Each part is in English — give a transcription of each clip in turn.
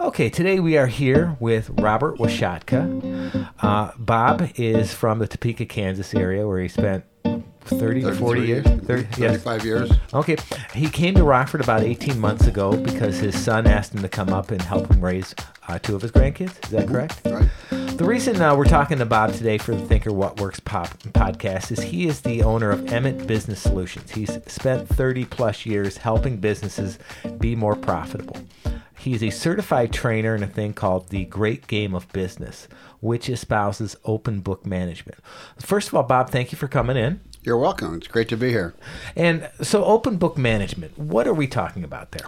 Okay, today we are here with Robert Washatka. Uh, Bob is from the Topeka, Kansas area where he spent 30, to 40 years? 30, yes. 35 years. Okay. He came to Rockford about 18 months ago because his son asked him to come up and help him raise uh, two of his grandkids. Is that correct? Right. The reason uh, we're talking to Bob today for the Thinker What Works pop podcast is he is the owner of Emmett Business Solutions. He's spent 30 plus years helping businesses be more profitable. He's a certified trainer in a thing called the Great Game of Business, which espouses open book management. First of all, Bob, thank you for coming in. You're welcome. It's great to be here. And so, open book management, what are we talking about there?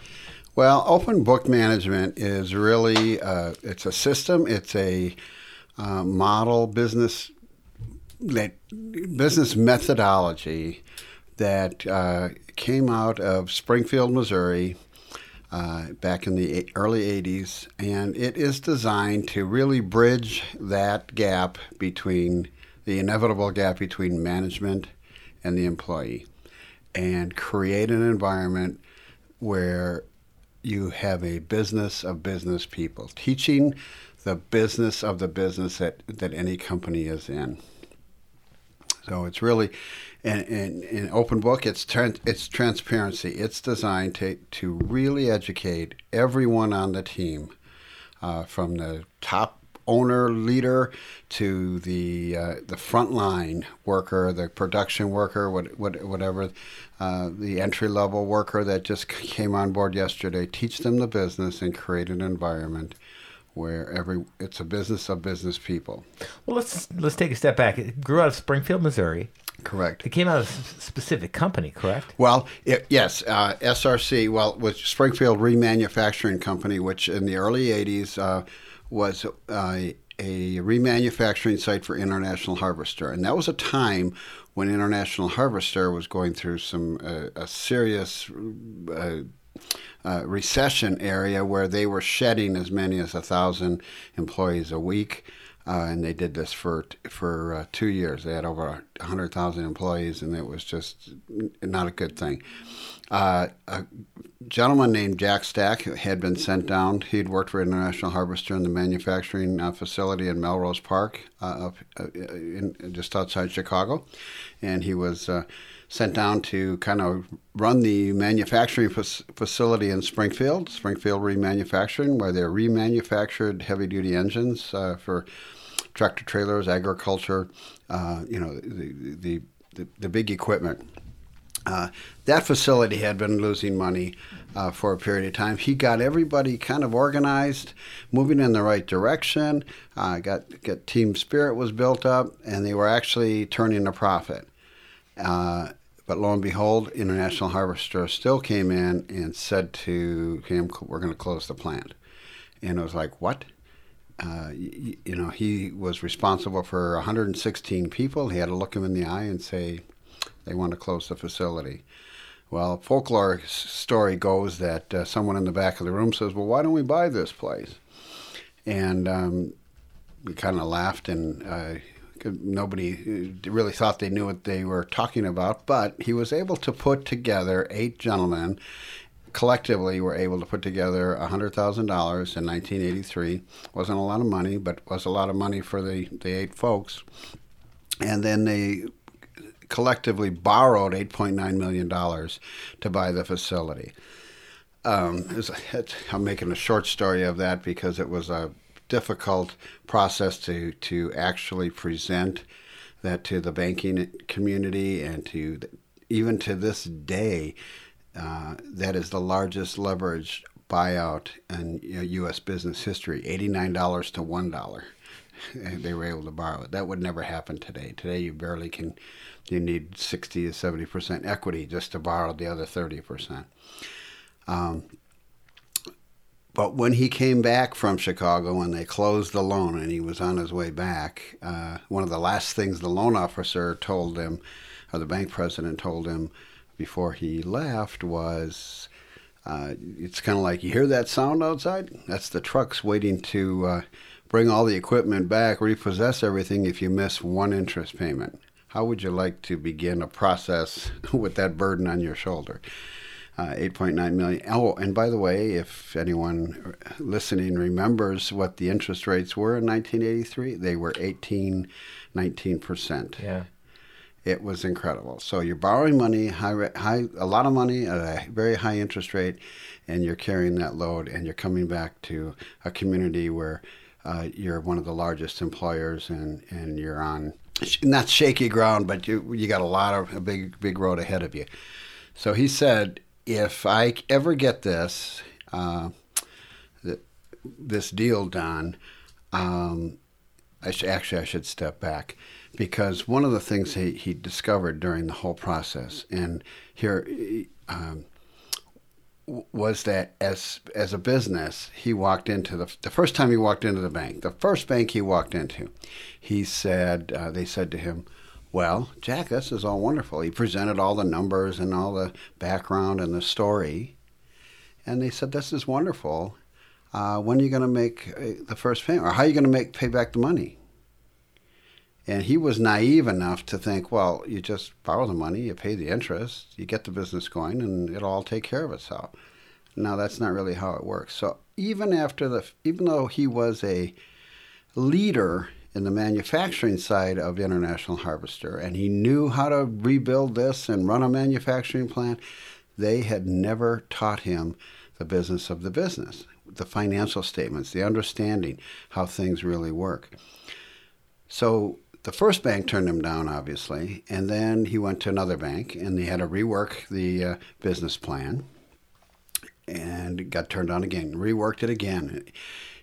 Well, open book management is really uh, it's a system. It's a uh, model business that business methodology that uh, came out of Springfield, Missouri, uh, back in the early 80s, and it is designed to really bridge that gap between the inevitable gap between management and the employee and create an environment where you have a business of business people teaching the business of the business that, that any company is in. So it's really an, in open book. It's it's transparency. It's designed to to really educate everyone on the team, uh, from the top owner leader to the uh, the frontline worker, the production worker, what, what, whatever, uh, the entry level worker that just came on board yesterday. Teach them the business and create an environment where every it's a business of business people. Well, let's let's take a step back. It grew out of Springfield, Missouri. Correct. It came out of a specific company, correct? Well, it, yes, uh, SRC, well, it was Springfield Remanufacturing Company, which in the early 80s uh, was uh, a remanufacturing site for International Harvester, and that was a time when International Harvester was going through some uh, a serious uh, uh, recession area where they were shedding as many as a thousand employees a week. Uh, and they did this for for uh, two years. They had over hundred thousand employees, and it was just not a good thing. Uh, a gentleman named Jack Stack had been sent down. He'd worked for International Harvester in the manufacturing uh, facility in Melrose Park, uh, up uh, in, just outside Chicago, and he was sent down to kind of run the manufacturing facility in Springfield, Springfield Remanufacturing, where they remanufactured heavy duty engines uh, for tractor trailers, agriculture, uh, you know, the, the, the, the big equipment. Uh, that facility had been losing money uh, for a period of time. He got everybody kind of organized, moving in the right direction. Uh, got, got team spirit was built up, and they were actually turning a profit. Uh, but lo and behold, International Harvester still came in and said to him, "We're going to close the plant." And it was like, "What?" Uh, you, you, know, he was responsible for 116 people. He had to look him in the eye and say, "They want to close the facility." Well, folklore story goes that uh, someone in the back of the room says, "Well, why don't we buy this place?" And um, we kind of laughed, and uh, nobody uh, really thought they knew what they were talking about, but he was able to put together eight gentlemen. Collectively, were able to put together $100,000 in 1983. Wasn't a lot of money, but was a lot of money for the, the eight folks. And then they collectively borrowed $8.9 million to buy the facility. Um, I'm making a short story of that because it was a difficult process to, to actually present that to the banking community and to even to this day, uh, that is the largest leverage buyout in U.S. business history. Eighty-nine dollars to one dollar, they were able to borrow it. That would never happen today. Today, you barely can. You need sixty to seventy percent equity just to borrow the other thirty percent. Um, but when he came back from Chicago and they closed the loan and he was on his way back, uh, one of the last things the loan officer told him, or the bank president told him before he left, was uh, it's kind of like you hear that sound outside? That's the trucks waiting to uh, bring all the equipment back, repossess everything if you miss one interest payment. How would you like to begin a process with that burden on your shoulder? Uh, 8.9 million. Oh, and by the way, if anyone listening remembers what the interest rates were in 1983, they were 18, 19 percent. Yeah. It was incredible. So you're borrowing money, high, high, a lot of money at a very high interest rate, and you're carrying that load, and you're coming back to a community where uh, you're one of the largest employers, and, and you're on not shaky ground, but you you got a lot of a big big road ahead of you. So he said, if I ever get this uh, this deal done, um, I sh- actually I should step back because one of the things he, he discovered during the whole process, and here um, was that as as a business, he walked into the the first time he walked into the bank, the first bank he walked into, he said uh, they said to him, "Well, Jack, this is all wonderful." He presented all the numbers and all the background and the story, and they said, "This is wonderful. Uh, when are you going to make uh, the first payment, or how are you going to make pay back the money?" And he was naive enough to think, well, you just borrow the money, you pay the interest, you get the business going, and it'll all take care of itself. Now that's not really how it works. So even after the, even though he was a leader in the manufacturing side of International Harvester, and he knew how to rebuild this and run a manufacturing plant, they had never taught him the business of the business, the financial statements, the understanding how things really work. So the first bank turned him down, obviously, and then he went to another bank and they had to rework the uh, business plan and got turned down again, reworked it again.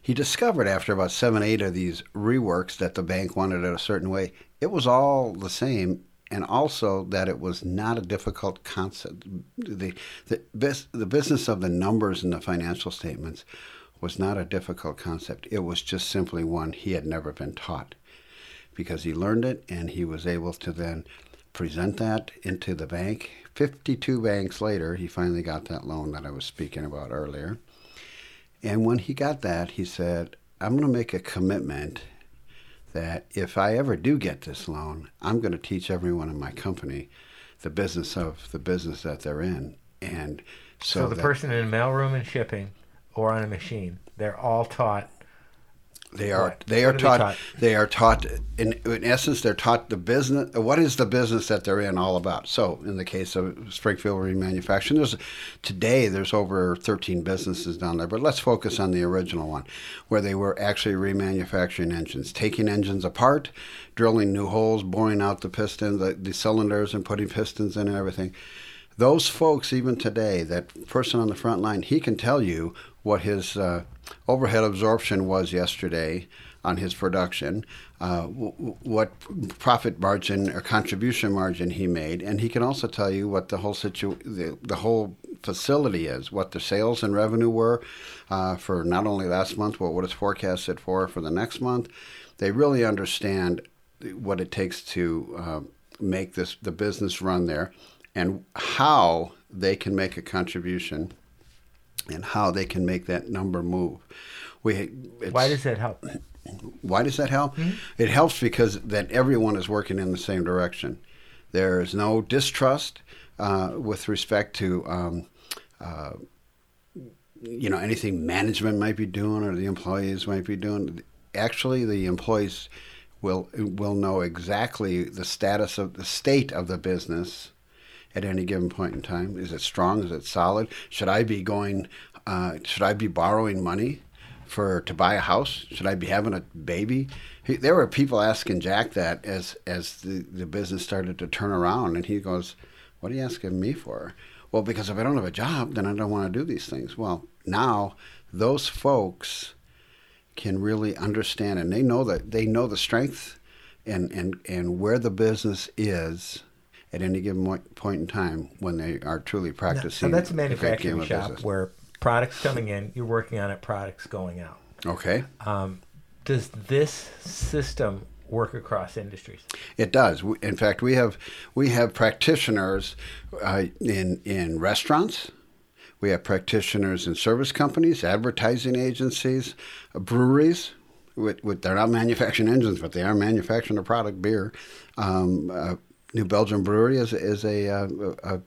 He discovered after about seven, eight of these reworks that the bank wanted it a certain way. It was all the same, and also that it was not a difficult concept. The, the, the business of the numbers and the financial statements was not a difficult concept. It was just simply one he had never been taught because he learned it and he was able to then present that into the bank. 52 banks later, he finally got that loan that I was speaking about earlier. And when he got that, he said, I'm going to make a commitment that if I ever do get this loan, I'm going to teach everyone in my company the business of the business that they're in. And so, so the person in a mailroom and shipping or on a machine, they're all taught they are what? they are taught, taught, they are taught in in essence they're taught the business what is the business that they're in all about. So in the case of Springfield Remanufacturing, there's today there's over 13 businesses down there, but let's focus on the original one, where they were actually remanufacturing engines, taking engines apart, drilling new holes, boring out the piston, the, the cylinders, and putting pistons in and everything those folks, even today, that person on the front line, he can tell you what his uh, overhead absorption was yesterday on his production, uh, w- what profit margin or contribution margin he made, and he can also tell you what the whole situ- the, the whole facility is, what the sales and revenue were uh, for not only last month, but what it's forecasted for for the next month. They really understand what it takes to uh, make this the business run there and how they can make a contribution and how they can make that number move. We, why does that help? Why does that help? Mm-hmm. It helps because that everyone is working in the same direction. There is no distrust uh, with respect to um, uh, you know anything management might be doing or the employees might be doing. Actually, the employees will will know exactly the status of the state of the business at any given point in time? Is it strong? Is it solid? Should I be going? Uh, should I be borrowing money for to buy a house? Should I be having a baby? He, there were people asking Jack that as as the, the business started to turn around, and he goes, "What are you asking me for?" Well, because if I don't have a job, then I don't want to do these things. Well, now those folks can really understand, and they know that they know the strength and and and where the business is at any given point in time when they are truly practicing. so that's a manufacturing shop business. where products coming in, you're working on it, products going out. Okay. Um, does this system work across industries? It does. In fact, we have we have practitioners uh, in in restaurants. We have practitioners in service companies, advertising agencies, uh, breweries. With, with, they're not manufacturing engines, but they are manufacturing a product, beer. Um, uh, New Belgium Brewery is, is a, uh, a,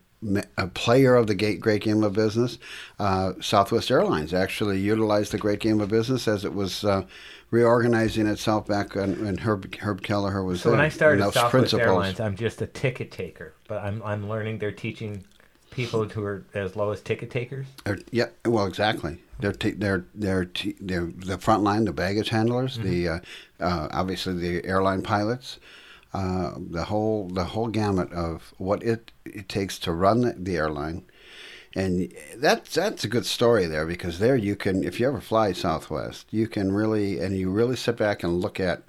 a player of the great game of business. Uh, Southwest Airlines actually utilized the great game of business as it was uh, reorganizing itself back when, when Herb, Herb Kelleher was so there. when I started Southwest principles. Airlines, I'm just a ticket taker, but I'm I'm learning they're teaching people who are as low as ticket takers. yeah, well, exactly. They're t- they're they're t- they're the front line, the baggage handlers, mm-hmm. the uh, uh, obviously the airline pilots. Uh, the whole the whole gamut of what it, it takes to run the, airline, and that's that's a good story there because there you can if you ever fly Southwest you can really and you really sit back and look at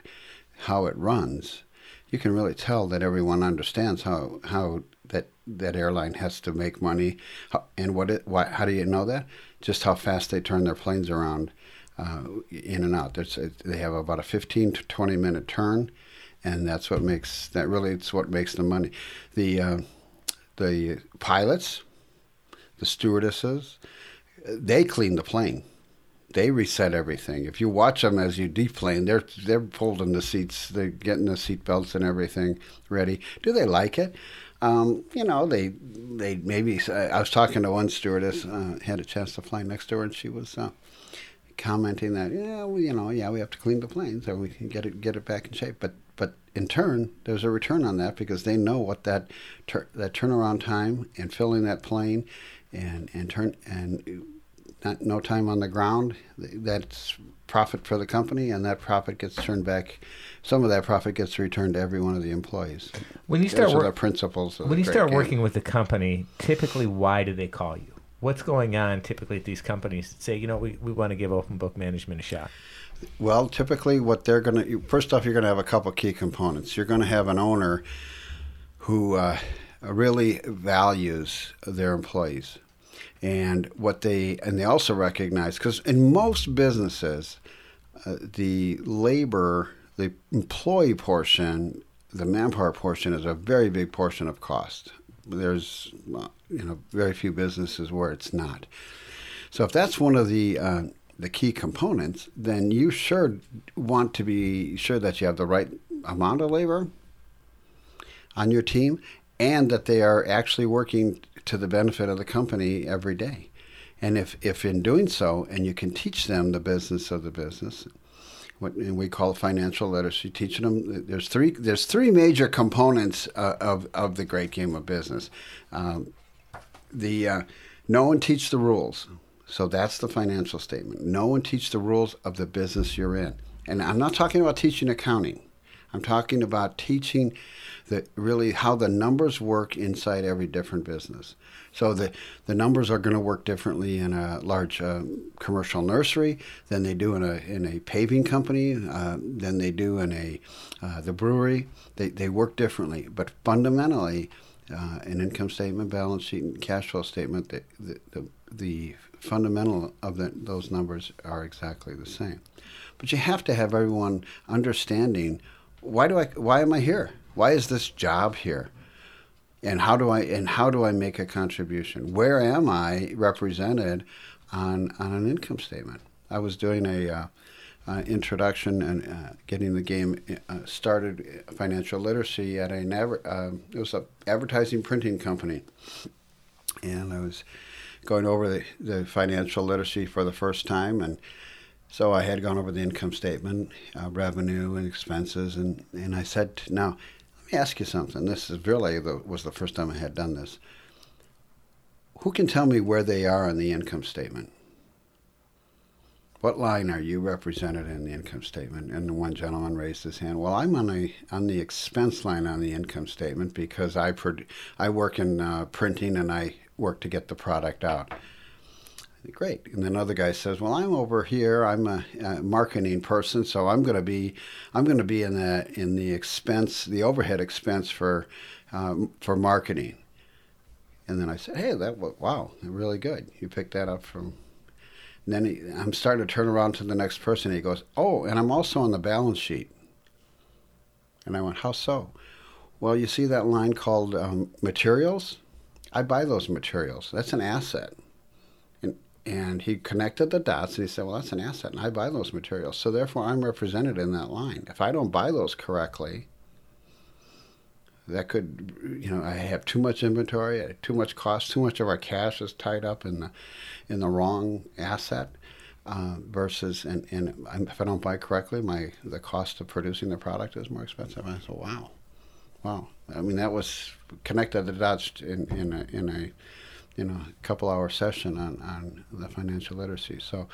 how it runs you can really tell that everyone understands how how that that airline has to make money. And what it why, how do you know that? Just how fast they turn their planes around uh, in and out. There's, they have about a 15 to 20 minute turn and that's what makes that really it's what makes the money the uh, the pilots the stewardesses, they clean the plane. They reset everything. If you watch them as you deplane, they're they're folding the seats, they're getting the seat belts and everything ready. Do they like it? Um, you know, they they maybe. I was talking to one stewardess, uh, had a chance to fly next to her, and she was uh, commenting that yeah, well, you know, yeah, we have to clean the plane so we can get it get it back in shape. But but in turn, there's a return on that because they know what that tur- that turnaround time and filling that plane and and turn and not, no time on the ground. That's profit for the company, and that profit gets turned back. Some of that profit gets returned to every one of the employees. When you start working, principles. when you start game. working with the company, typically, why do they call you? What's going on typically at these companies? Say, you know, we, we want to give open book management a shot. Well, typically, what they're going to first off, you're going to have a couple key components. You're going to have an owner who uh, really values their employees and what they and they also recognize because in most businesses uh, the labor the employee portion the manpower portion is a very big portion of cost there's you know very few businesses where it's not so if that's one of the uh, the key components then you sure want to be sure that you have the right amount of labor on your team and that they are actually working to the benefit of the company every day. And if, if in doing so, and you can teach them the business of the business, what we call financial literacy, teaching them there's three there's three major components uh, of of the great game of business. Um, the uh, know and teach the rules. So that's the financial statement. Know and teach the rules of the business you're in. And I'm not talking about teaching accounting. I'm talking about teaching that really how the numbers work inside every different business. So the, the numbers are going to work differently in a large uh, commercial nursery than they do in a, in a paving company, uh, than they do in a uh, the brewery. They, they work differently, but fundamentally, uh, an income statement, balance sheet, and cash flow statement, the, the, the, the fundamental of the, those numbers are exactly the same. But you have to have everyone understanding why do I why am I here? Why is this job here? And how do I and how do I make a contribution? Where am I represented on on an income statement? I was doing a uh, uh, introduction and uh, getting the game uh, started uh, financial literacy at an adver- uh, it was a advertising printing company, and I was going over the, the financial literacy for the first time and so I had gone over the income statement, uh, revenue and expenses, and, and I said, now let me ask you something. This is really the, was the first time I had done this. Who can tell me where they are on the income statement? What line are you represented in the income statement? And the one gentleman raised his hand. Well, I'm on the on the expense line on the income statement because I I work in uh, printing and I work to get the product out. Great. And then other guy says, "Well, I'm over here. I'm a, a marketing person, so I'm going to be, I'm going to be in the in the expense, the overhead expense for, um, for marketing." And then I said, "Hey, that wow, really good. You picked that up from." And then he, I'm starting to turn around to the next person. he goes, "Oh, and I'm also on the balance sheet." And I went, "How so?" Well, you see that line called um, materials. I buy those materials. That's an asset. And he connected the dots and he said, Well, that's an asset, and I buy those materials. So therefore, I'm represented in that line. If I don't buy those correctly, That could, you know, I have too much inventory, too much cost, too much of our cash is tied up in the, in the wrong asset. Uh, versus, and, and if I don't buy correctly, my the cost of producing the product is more expensive. I said, wow, wow. I mean, that was connected the dots in, in a, in a you know a couple hour session on, on the financial literacy. So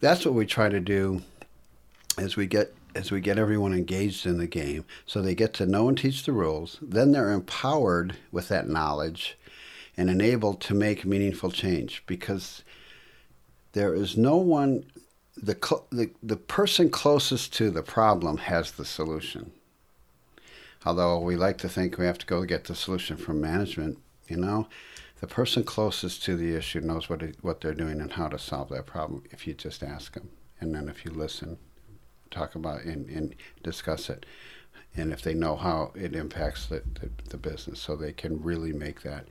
that's what we try to do as we get as we get everyone engaged in the game so they get to know and teach the rules. Then they're empowered with that knowledge and enabled to make meaningful change because there is no one the, the, the person closest to the problem has the solution. Although we like to think we have to go get the solution from management you know the person closest to the issue knows what it, what they're doing and how to solve that problem if you just ask them. And then if you listen talk about and, and discuss it. And if they know how it impacts the, the, the business so they can really make that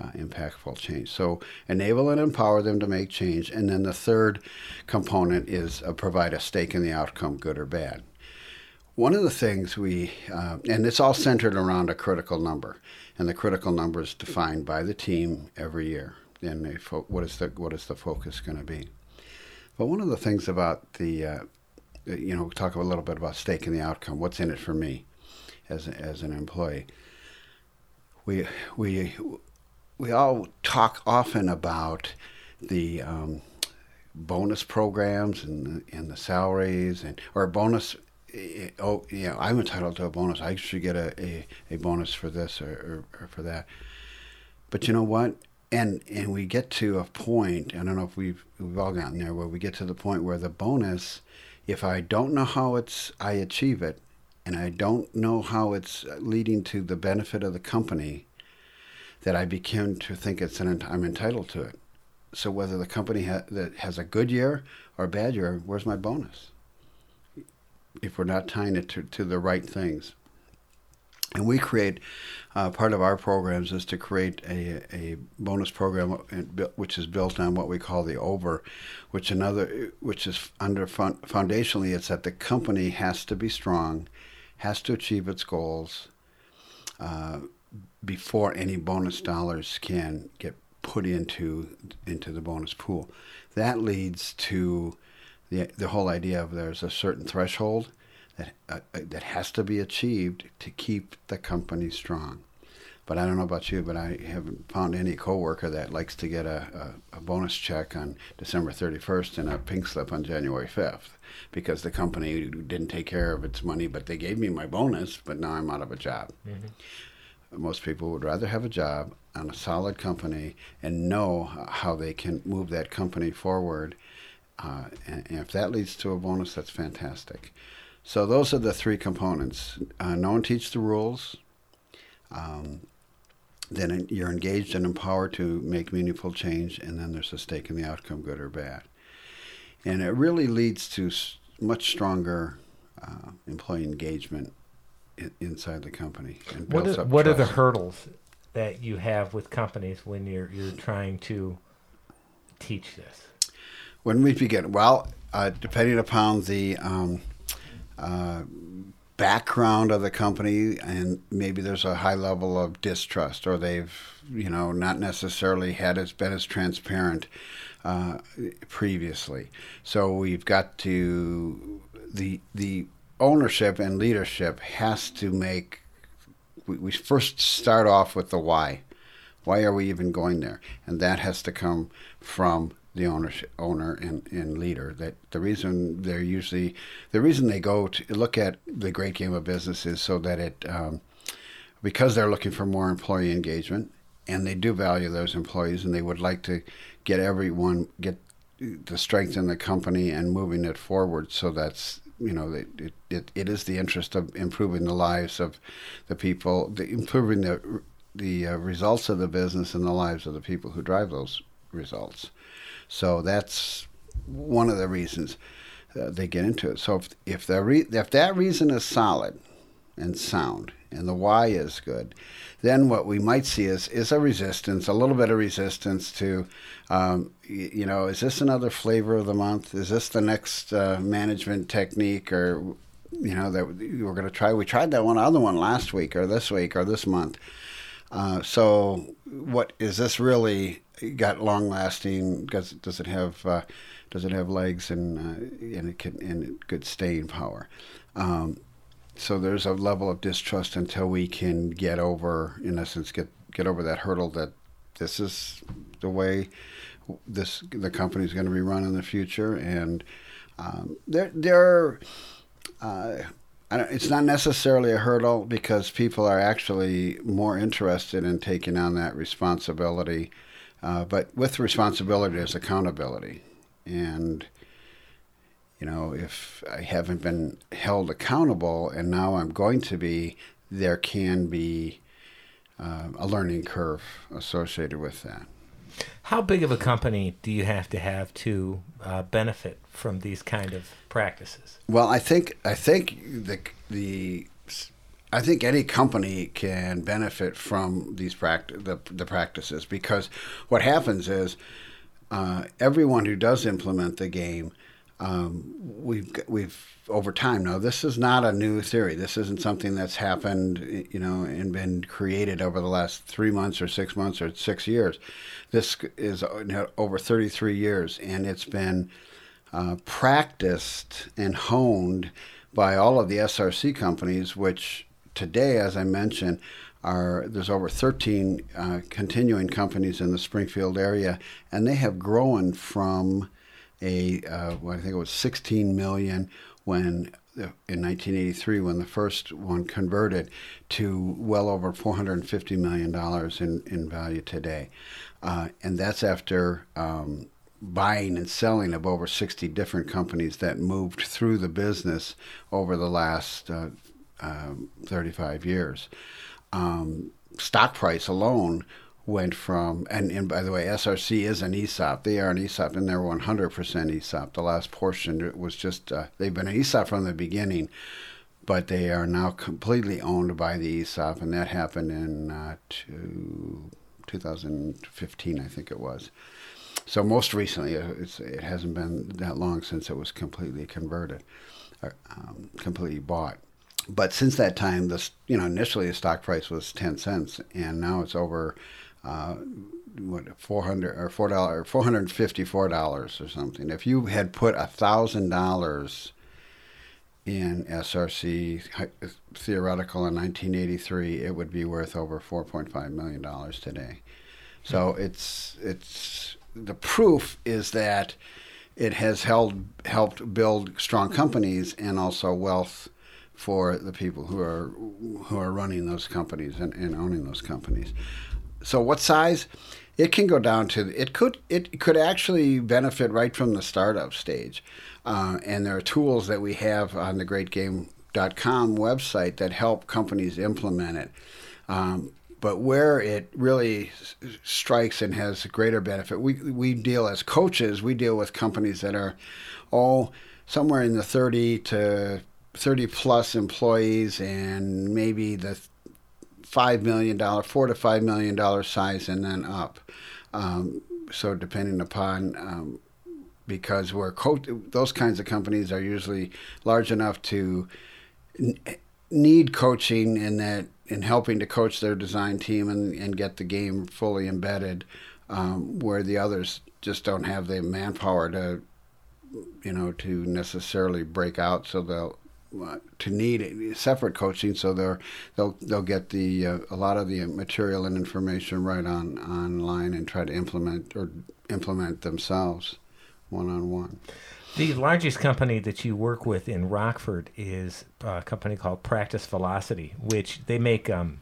uh, impactful change. So enable and empower them to make change. And then the third component is uh, provide a stake in the outcome good or bad one of the things we, uh, and it's all centered around a critical number, and the critical number is defined by the team every year. And they fo- what is the what is the focus going to be? But one of the things about the, uh, you know, talk a little bit about stake in the outcome. What's in it for me, as as an employee? We we we all talk often about the um, bonus programs and and the salaries and or bonus Eh, oh yeah, I'm entitled to a bonus. I should get a, a, a bonus for this or, or, or, for that. But you know what? And and we get to a point. I don't know if we've we've all gotten there where we get to the point where the bonus, if I don't know how it's I achieve it, and I don't know how it's leading to the benefit of the company, that I begin to think it's an I'm entitled to it. So whether the company ha- that has a good year or a bad year, where's my bonus? If we're not tying it to, to the right things. And we create uh, part of our programs is to create a, a bonus program which is built on what we call the over, which another which is under foundationally it's that the company has to be strong, has to achieve its goals uh, before any bonus dollars can get put into into the bonus pool. That leads to the the whole idea of there's a certain threshold that uh, uh, that has to be achieved to keep the company strong. But I don't know about you, but I haven't found any coworker that likes to get a, a, a bonus check on December 31st and a pink slip on January 5th because the company didn't take care of its money, but they gave me my bonus, but now I'm out of a job. Mm-hmm. Most people would rather have a job on a solid company and know how they can move that company forward uh, and, and, if that leads to a bonus, that's fantastic. So those are the three components. Uh, know and teach the rules. Um, then you're engaged and empowered to make meaningful change, and then there's a stake in the outcome, good or bad. And it really leads to much stronger uh, employee engagement in, inside the company. what are, what are the hurdles that you have with companies when you're you're trying to teach this? When we begin, well, uh, depending upon the um, uh, background of the company, and maybe there's a high level of distrust, or they've, you know, not necessarily had as been as transparent uh, previously. So we've got to the the ownership and leadership has to make. We, we first start off with the why. Why are we even going there? And that has to come from the ownership, owner and, and leader. That the reason they're usually the reason they go to look at the great game of business is so that it um, because they're looking for more employee engagement and they do value those employees and they would like to get everyone get the strength in the company and moving it forward. So that's you know it, it, it is the interest of improving the lives of the people, the, improving the the uh, results of the business and the lives of the people who drive those results. So that's one of the reasons uh, they get into it. So if if, re- if that reason is solid and sound, and the why is good, then what we might see is is a resistance, a little bit of resistance to, um, you, you, know, is this another flavor of the month? Is this the next uh, management technique or you know that we're going to try. We tried that one other one last week or this week or this month. Uh, so, what is this really got long lasting? Does does it have uh, does it have legs and uh, and it can and good staying power? Um, so there's a level of distrust until we can get over, in essence, get get over that hurdle that this is the way this the company is going to be run in the future, and um, there there. Uh, it's not necessarily a hurdle because people are actually more interested in taking on that responsibility. Uh, but with responsibility, is accountability. And, you know, if I haven't been held accountable and now I'm going to be, there can be uh, a learning curve associated with that. How big of a company do you have to have to uh, benefit from these kind of practices? Well, I think I think the the I think any company can benefit from these pract- the, the practices because what happens is uh, everyone who does implement the game, um, we've we've over time now. This is not a new theory. This isn't something that's happened, you know, and been created over the last three months or six months or six years. This is over 33 years, and it's been uh, practiced and honed by all of the SRC companies, which today, as I mentioned, are there's over 13 uh, continuing companies in the Springfield area, and they have grown from a uh, well, I think it was 16 million when in 1983 when the first one converted to well over 450 million dollars in, in value today, uh, and that's after um, buying and selling of over 60 different companies that moved through the business over the last uh, uh, 35 years. Um, stock price alone went from, and, and by the way, SRC is an ESOP. They are an ESOP, and they're 100% ESOP. The last portion was just, uh, they've been an ESOP from the beginning, but they are now completely owned by the ESOP, and that happened in uh, two, 2015, I think it was. So most recently, uh, it hasn't been that long since it was completely converted, or, um, completely bought. But since that time, this you know initially the stock price was ten cents, and now it's over uh, what four hundred or four dollar four hundred fifty four dollars or something. If you had put a thousand dollars in SRC theoretical in 1983, it would be worth over 4.5 million dollars today. So it's it's the proof is that it has held helped build strong companies and also wealth for the people who are who are running those companies and, and owning those companies. So what size? It can go down to it could it could actually benefit right from the startup stage, uh, and there are tools that we have on the GreatGame.com website that help companies implement it. Um, but where it really strikes and has greater benefit, we, we deal as coaches, we deal with companies that are all somewhere in the 30 to 30 plus employees and maybe the $5 million, 4 to $5 million size and then up. Um, so depending upon um, because we're co- those kinds of companies are usually large enough to n- need coaching in that in helping to coach their design team and, and get the game fully embedded, um, where the others just don't have the manpower to, you know, to necessarily break out. So they'll to need separate coaching, so they're they'll they'll get the uh, a lot of the material and information right on online and try to implement or implement themselves one on one. The largest company that you work with in Rockford is a company called Practice Velocity, which they make um,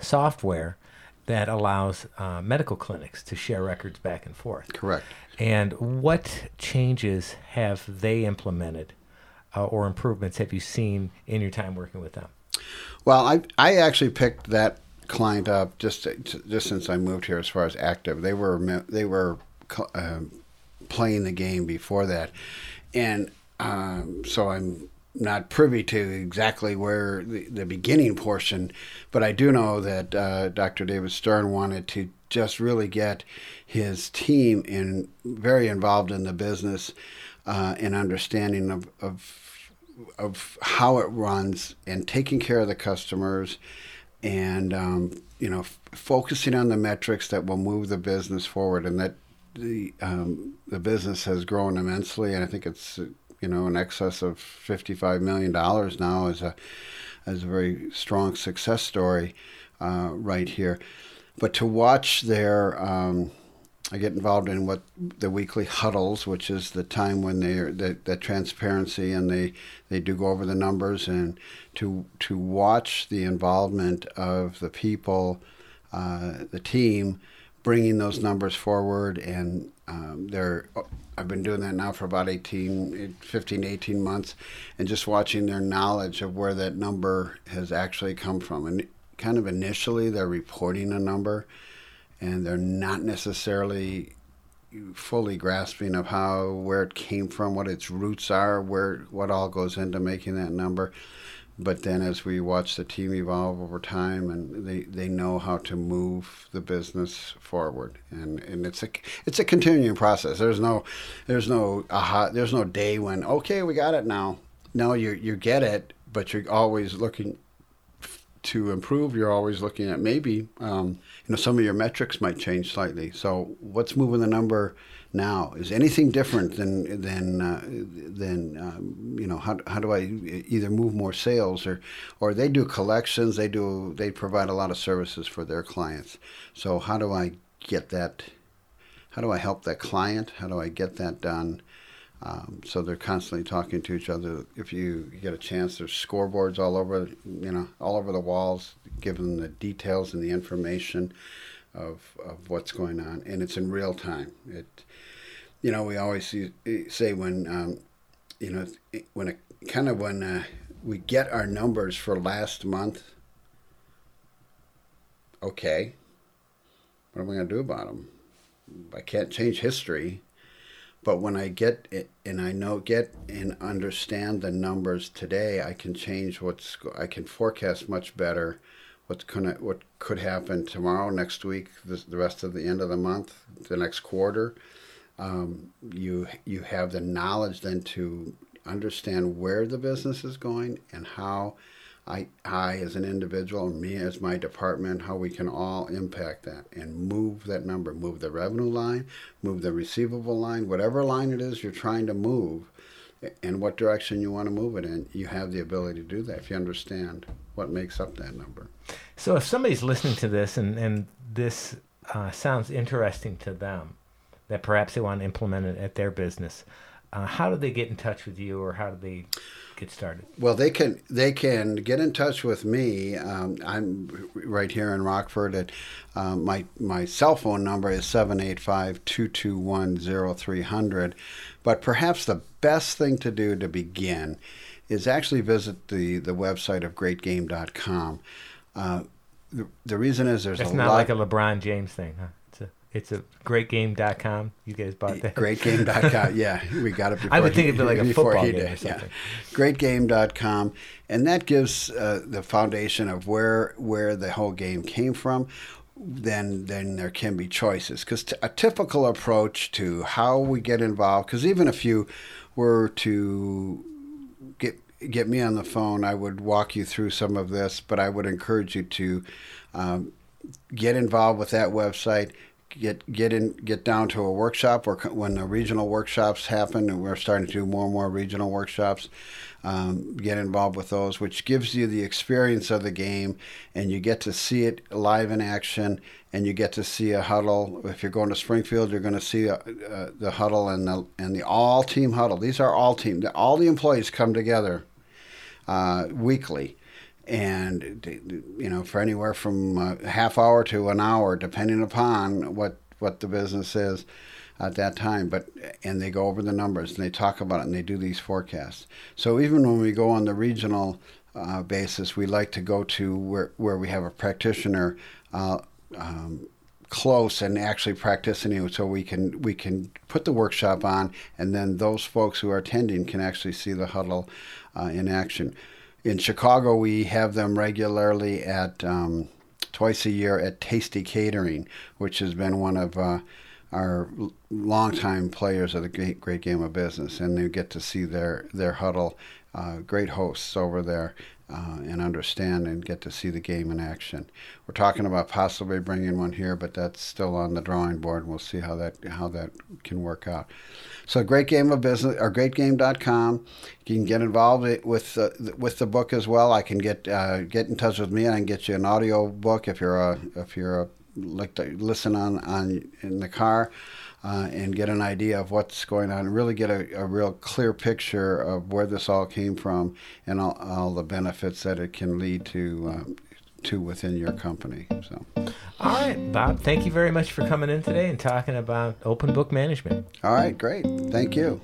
software that allows uh, medical clinics to share records back and forth. Correct. And what changes have they implemented uh, or improvements have you seen in your time working with them? Well, I I actually picked that client up just just since I moved here. As far as active, they were they were um, playing the game before that, and um, so I'm not privy to exactly where the, the beginning portion, but I do know that uh, Dr. David Stern wanted to just really get his team in very involved in the business uh, and understanding of, of of how it runs and taking care of the customers and um, you know f- focusing on the metrics that will move the business forward. And that the um, the business has grown immensely. And I think it's you know in excess of 55 million dollars now as a as a very strong success story uh, right here. But to watch their um, I get involved in what the weekly huddles, which is the time when they're the, the transparency and they, they do go over the numbers and to to watch the involvement of the people, uh, the team, bringing those numbers forward and um, they're I've been doing that now for about 18, 15, 18 months, and just watching their knowledge of where that number has actually come from. And kind of initially, they're reporting a number and they're not necessarily fully grasping of how where it came from, what its roots are, where what all goes into making that number. But then, as we watch the team evolve over time, and they, they know how to move the business forward, and, and it's a it's a continuing process. There's no there's no aha there's no day when okay we got it now. No, you you get it, but you're always looking to improve, you're always looking at maybe um, you know some of your metrics might change slightly. So what's moving the number now? Is anything different than than uh, than um, you know how, how do I either move more sales or or they do collections? They do they provide a lot of services for their clients. So how do I get that? How do I help that client? How do I get that done? Um, so they're constantly talking to each other. If you get a chance, there's scoreboards all over, you know, all over the walls, giving the details and the information of, of what's going on, and it's in real time. It, you know, we always see, say when, um, you know, when it, kind of when uh, we get our numbers for last month. Okay, what am I going to do about them? I can't change history but when I get it and I know get and understand the numbers today, I can change what's I can forecast much better what's gonna what could happen tomorrow, next week, the, the rest of the end of the month, the next quarter. Um, you you have the knowledge then to understand where the business is going and how I, I as an individual, me as my department, how we can all impact that and move that number, move the revenue line, move the receivable line, whatever line it is you're trying to move, and what direction you want to move it in, you have the ability to do that if you understand what makes up that number. So if somebody's listening to this and, and this uh, sounds interesting to them, that perhaps they want to implement it at their business, uh, how do they get in touch with you or how do they get started? Well, they can they can get in touch with me. Um, I'm right here in Rockford. At um, my my cell phone number is 785-221-0300. But perhaps the best thing to do to begin is actually visit the the website of greatgame.com. Uh, the, the reason is there's it's not lot like a LeBron James thing, huh? It's a greatgame.com. You guys bought that? Greatgame.com. Yeah, we got it before. I would think it'd be like a football game did. or something. Yeah. Greatgame.com. And that gives uh, the foundation of where where the whole game came from. Then then there can be choices. Because t- a typical approach to how we get involved, because even if you were to get get me on the phone, I would walk you through some of this, but I would encourage you to um, get involved with that website get get in get down to a workshop or when the regional workshops happen and we're starting to do more and more regional workshops um, get involved with those which gives you the experience of the game and you get to see it live in action and you get to see a huddle. If you're going to springfield you're going to see a, a, the huddle and the and the all team huddle. These are all team all the employees come together uh, weekly and you know for anywhere from a half hour to an hour depending upon what what the business is at that time but and they go over the numbers and they talk about it and they do these forecasts. So even when we go on the regional uh, basis we like to go to where, where we have a practitioner uh, um, close and actually practicing so we can we can put the workshop on and then those folks who are attending can actually see the huddle uh, in action in Chicago, we have them regularly at um, twice a year at Tasty Catering, which has been one of uh, are longtime players of the great, great game of business, and they get to see their their huddle. Uh, great hosts over there uh, and understand and get to see the game in action. We're talking about possibly bringing one here, but that's still on the drawing board. We'll see how that how that can work out. So, great game of business or greatgame.com. You can get involved with with the book as well. I can get uh, get in touch with me and I can get you an audio book if you're a if you're a like to listen on on in the car uh, and get an idea of what's going on and really get a, a, real clear picture of where this all came from and all, all the benefits that it can lead to um, to within your company. So, all right, Bob, thank you very much for coming in today and talking about open book management. All right, great. Thank you.